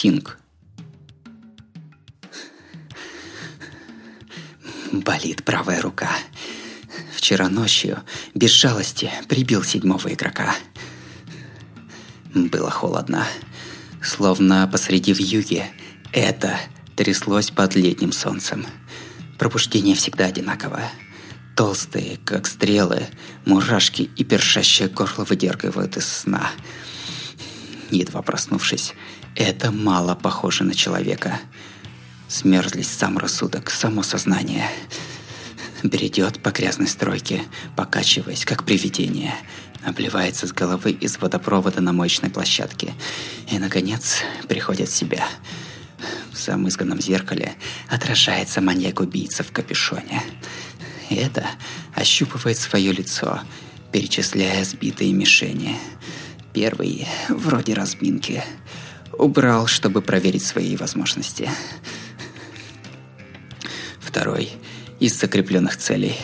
Стинг. Болит правая рука. Вчера ночью, без жалости, прибил седьмого игрока. Было холодно. Словно посреди вьюги это тряслось под летним солнцем. Пробуждение всегда одинаковое. Толстые, как стрелы, мурашки и першащее горло выдергивают из сна. Едва проснувшись, это мало похоже на человека. Смерзлись сам рассудок, само сознание. Бредет по грязной стройке, покачиваясь, как привидение. Обливается с головы из водопровода на моечной площадке. И, наконец, приходит в себя. В замызганном зеркале отражается маньяк-убийца в капюшоне. Это ощупывает свое лицо, перечисляя сбитые мишени. Первый, вроде разминки, убрал, чтобы проверить свои возможности. Второй, из закрепленных целей.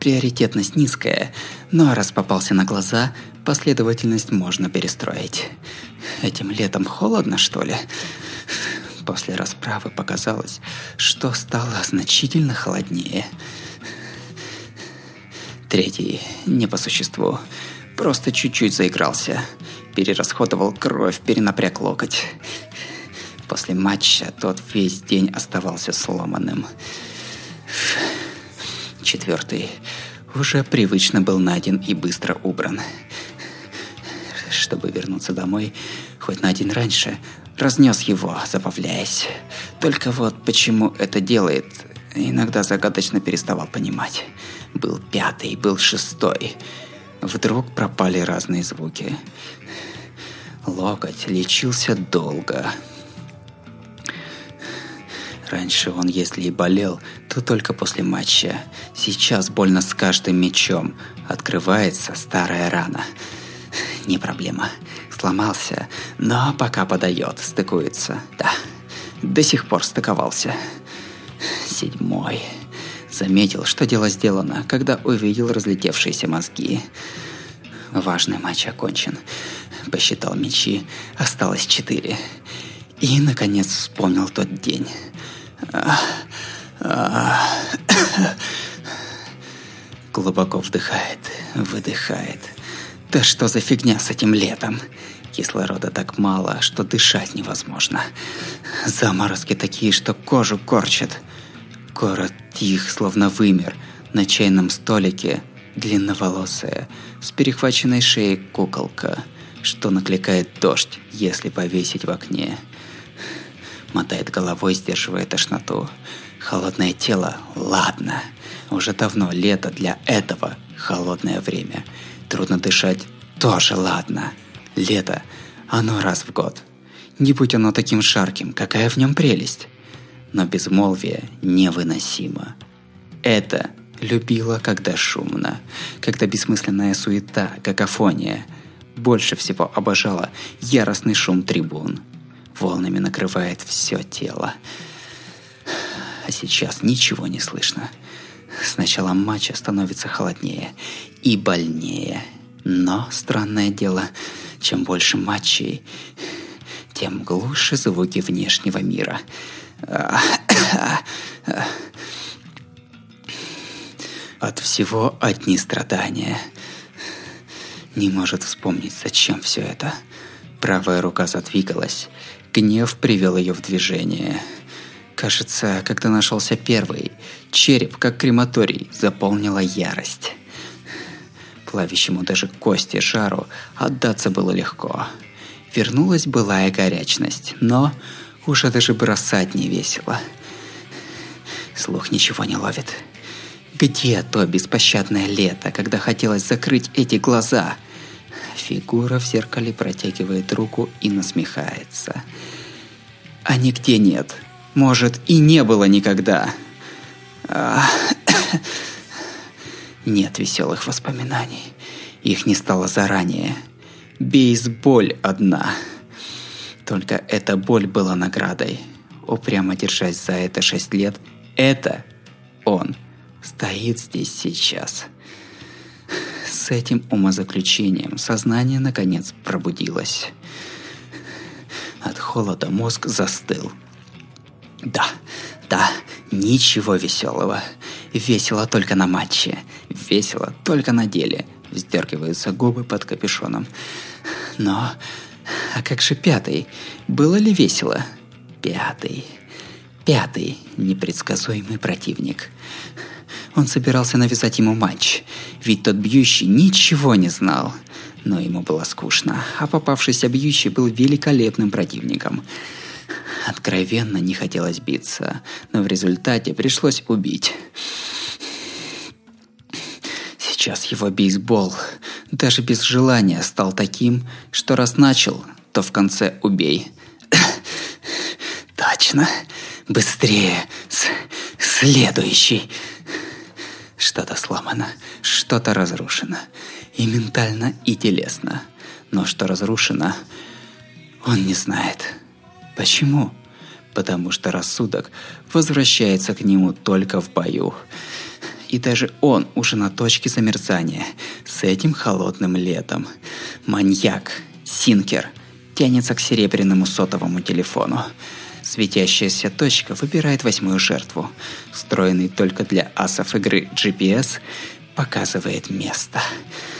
Приоритетность низкая, но раз попался на глаза, последовательность можно перестроить. Этим летом холодно, что ли? После расправы показалось, что стало значительно холоднее – Третий, не по существу, просто чуть-чуть заигрался. Перерасходовал кровь, перенапряг локоть. После матча тот весь день оставался сломанным. Четвертый уже привычно был найден и быстро убран. Чтобы вернуться домой, хоть на день раньше, разнес его, забавляясь. Только вот почему это делает, иногда загадочно переставал понимать. Был пятый, был шестой. Вдруг пропали разные звуки. Локоть лечился долго. Раньше он, если и болел, то только после матча. Сейчас больно с каждым мечом. Открывается старая рана. Не проблема. Сломался, но пока подает, стыкуется. Да, до сих пор стыковался. Седьмой. Заметил, что дело сделано, когда увидел разлетевшиеся мозги. Важный матч окончен. Посчитал мячи, осталось четыре. И, наконец, вспомнил тот день. Глубоко вдыхает, выдыхает. Да что за фигня с этим летом? Кислорода так мало, что дышать невозможно. Заморозки такие, что кожу корчат. Город тих, словно вымер. На чайном столике длинноволосая, с перехваченной шеей куколка, что накликает дождь, если повесить в окне. Мотает головой, сдерживая тошноту. Холодное тело – ладно. Уже давно лето для этого холодное время. Трудно дышать – тоже ладно. Лето – оно раз в год. Не будь оно таким жарким, какая в нем прелесть но безмолвие невыносимо. Это любила, когда шумно, когда бессмысленная суета, какофония. Больше всего обожала яростный шум трибун. Волнами накрывает все тело. А сейчас ничего не слышно. С начала матча становится холоднее и больнее. Но, странное дело, чем больше матчей, тем глуше звуки внешнего мира – от всего одни страдания. Не может вспомнить, зачем все это. Правая рука задвигалась. Гнев привел ее в движение. Кажется, когда нашелся первый, череп, как крематорий, заполнила ярость. Плавящему даже кости жару отдаться было легко. Вернулась былая горячность, но уже даже бросать не весело. Слух ничего не ловит. Где то беспощадное лето, когда хотелось закрыть эти глаза? Фигура в зеркале протягивает руку и насмехается. А нигде нет. Может, и не было никогда. Нет веселых воспоминаний. Их не стало заранее. Бейсболь одна — только эта боль была наградой. Упрямо держась за это шесть лет, это он стоит здесь сейчас. С этим умозаключением сознание наконец пробудилось. От холода мозг застыл. Да, да, ничего веселого. Весело только на матче. Весело только на деле. Вздергиваются губы под капюшоном. Но... А как же пятый? Было ли весело? Пятый. Пятый непредсказуемый противник. Он собирался навязать ему матч, ведь тот бьющий ничего не знал. Но ему было скучно, а попавшийся бьющий был великолепным противником. Откровенно не хотелось биться, но в результате пришлось убить. Сейчас его бейсбол, даже без желания, стал таким, что раз начал, то в конце убей. Точно. Быстрее! С следующий! Что-то сломано, что-то разрушено. И ментально, и телесно. Но что разрушено, он не знает. Почему? Потому что рассудок возвращается к нему только в бою. И даже он уже на точке замерзания с этим холодным летом. Маньяк, Синкер, тянется к серебряному сотовому телефону. Светящаяся точка выбирает восьмую жертву. Встроенный только для асов игры GPS показывает место. pull